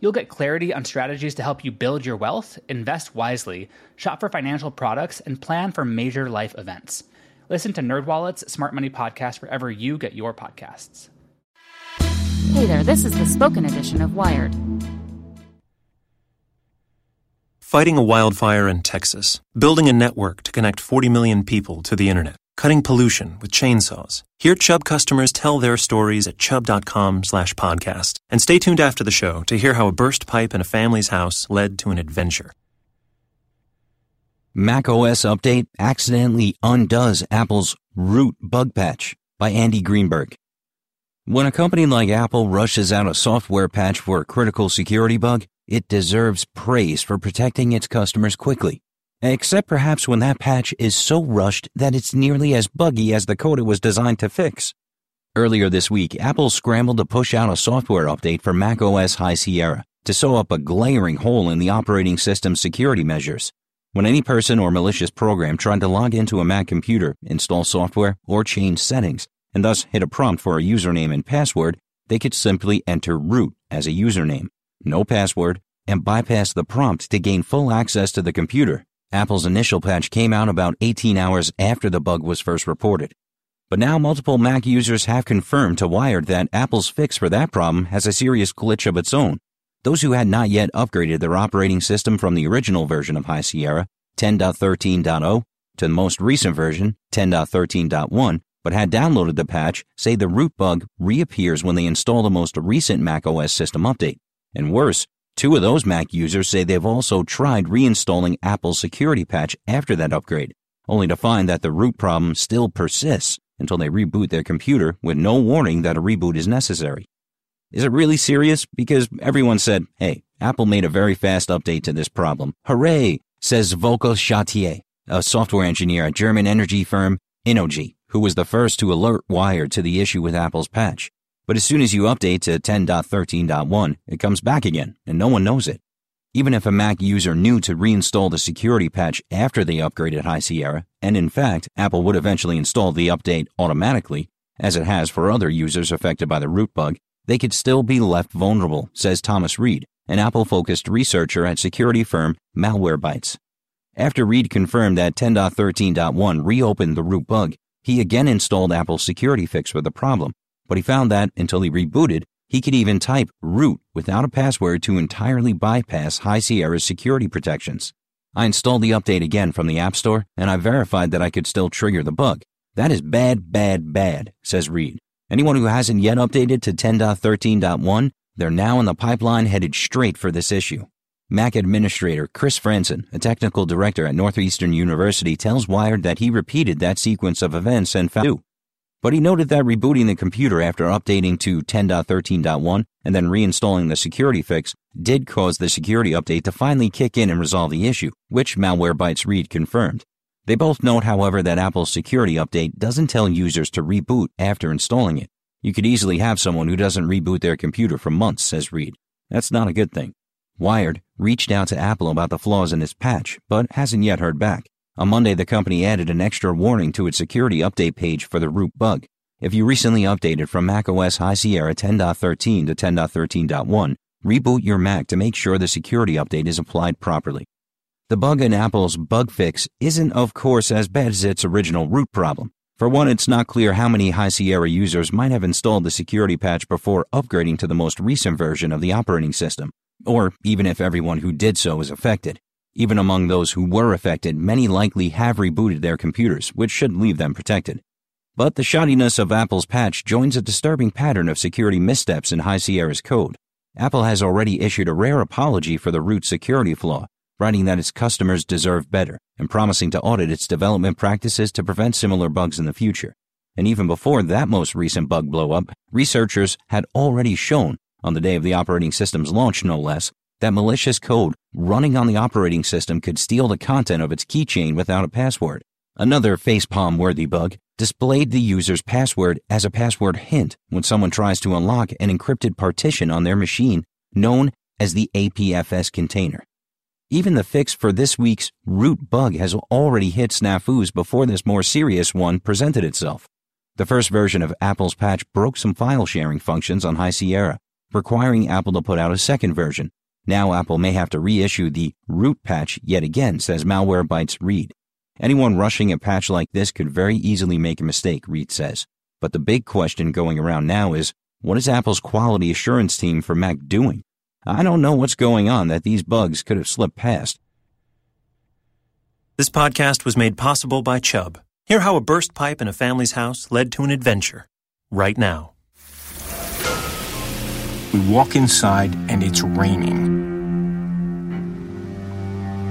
You'll get clarity on strategies to help you build your wealth, invest wisely, shop for financial products, and plan for major life events. Listen to NerdWallet's Smart Money Podcast wherever you get your podcasts. Hey there, this is the spoken edition of Wired. Fighting a wildfire in Texas, building a network to connect 40 million people to the internet, cutting pollution with chainsaws. Hear Chubb customers tell their stories at chubb.com slash podcast. And stay tuned after the show to hear how a burst pipe in a family's house led to an adventure. Mac OS Update accidentally undoes Apple's root bug patch by Andy Greenberg. When a company like Apple rushes out a software patch for a critical security bug, it deserves praise for protecting its customers quickly. Except perhaps when that patch is so rushed that it's nearly as buggy as the code it was designed to fix. Earlier this week, Apple scrambled to push out a software update for Mac OS High Sierra to sew up a glaring hole in the operating system's security measures. When any person or malicious program tried to log into a Mac computer, install software, or change settings, and thus hit a prompt for a username and password, they could simply enter root as a username, no password, and bypass the prompt to gain full access to the computer. Apple's initial patch came out about 18 hours after the bug was first reported. But now multiple Mac users have confirmed to Wired that Apple's fix for that problem has a serious glitch of its own. Those who had not yet upgraded their operating system from the original version of High Sierra, 10.13.0, to the most recent version, 10.13.1, but had downloaded the patch say the root bug reappears when they install the most recent macOS system update. And worse, two of those Mac users say they've also tried reinstalling Apple's security patch after that upgrade, only to find that the root problem still persists until they reboot their computer with no warning that a reboot is necessary. Is it really serious? Because everyone said, hey, Apple made a very fast update to this problem. Hooray, says Volker Chatier, a software engineer at German energy firm Innogy who was the first to alert Wired to the issue with Apple's patch. But as soon as you update to 10.13.1, it comes back again, and no one knows it. Even if a Mac user knew to reinstall the security patch after they upgraded High Sierra, and in fact, Apple would eventually install the update automatically, as it has for other users affected by the root bug, they could still be left vulnerable, says Thomas Reed, an Apple focused researcher at security firm Malwarebytes. After Reed confirmed that 10.13.1 reopened the root bug, he again installed Apple's security fix for the problem, but he found that until he rebooted, he could even type root without a password to entirely bypass High Sierra's security protections. I installed the update again from the App Store, and I verified that I could still trigger the bug. That is bad, bad, bad, says Reed. Anyone who hasn't yet updated to 10.13.1, they're now in the pipeline headed straight for this issue. Mac administrator Chris Franson, a technical director at Northeastern University, tells Wired that he repeated that sequence of events and found but he noted that rebooting the computer after updating to 10.13.1 and then reinstalling the security fix did cause the security update to finally kick in and resolve the issue, which Malwarebytes Reed confirmed. They both note, however, that Apple's security update doesn't tell users to reboot after installing it. You could easily have someone who doesn't reboot their computer for months, says Reed. That's not a good thing. Wired reached out to Apple about the flaws in its patch, but hasn't yet heard back. On Monday, the company added an extra warning to its security update page for the root bug. If you recently updated from macOS High Sierra 10.13 to 10.13.1, reboot your Mac to make sure the security update is applied properly. The bug in Apple's bug fix isn't, of course, as bad as its original root problem. For one, it's not clear how many High Sierra users might have installed the security patch before upgrading to the most recent version of the operating system, or even if everyone who did so is affected. Even among those who were affected, many likely have rebooted their computers, which should leave them protected. But the shoddiness of Apple's patch joins a disturbing pattern of security missteps in High Sierra's code. Apple has already issued a rare apology for the root security flaw, writing that its customers deserve better and promising to audit its development practices to prevent similar bugs in the future. And even before that most recent bug blowup, researchers had already shown, on the day of the operating system's launch no less, that malicious code running on the operating system could steal the content of its keychain without a password. Another facepalm worthy bug displayed the user's password as a password hint when someone tries to unlock an encrypted partition on their machine known as the APFS container. Even the fix for this week's root bug has already hit snafus before this more serious one presented itself. The first version of Apple's patch broke some file sharing functions on High Sierra, requiring Apple to put out a second version. Now Apple may have to reissue the root patch yet again, says Malwarebytes Reed. Anyone rushing a patch like this could very easily make a mistake, Reed says. But the big question going around now is, what is Apple's quality assurance team for Mac doing? I don't know what's going on that these bugs could have slipped past. This podcast was made possible by Chubb. Hear how a burst pipe in a family's house led to an adventure right now. We walk inside and it's raining.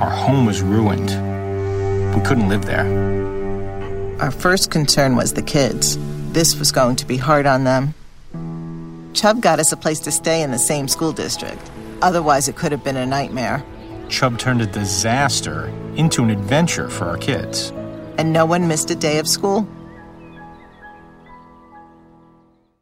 Our home was ruined. We couldn't live there. Our first concern was the kids. This was going to be hard on them. Chubb got us a place to stay in the same school district. Otherwise, it could have been a nightmare. Chubb turned a disaster into an adventure for our kids. And no one missed a day of school?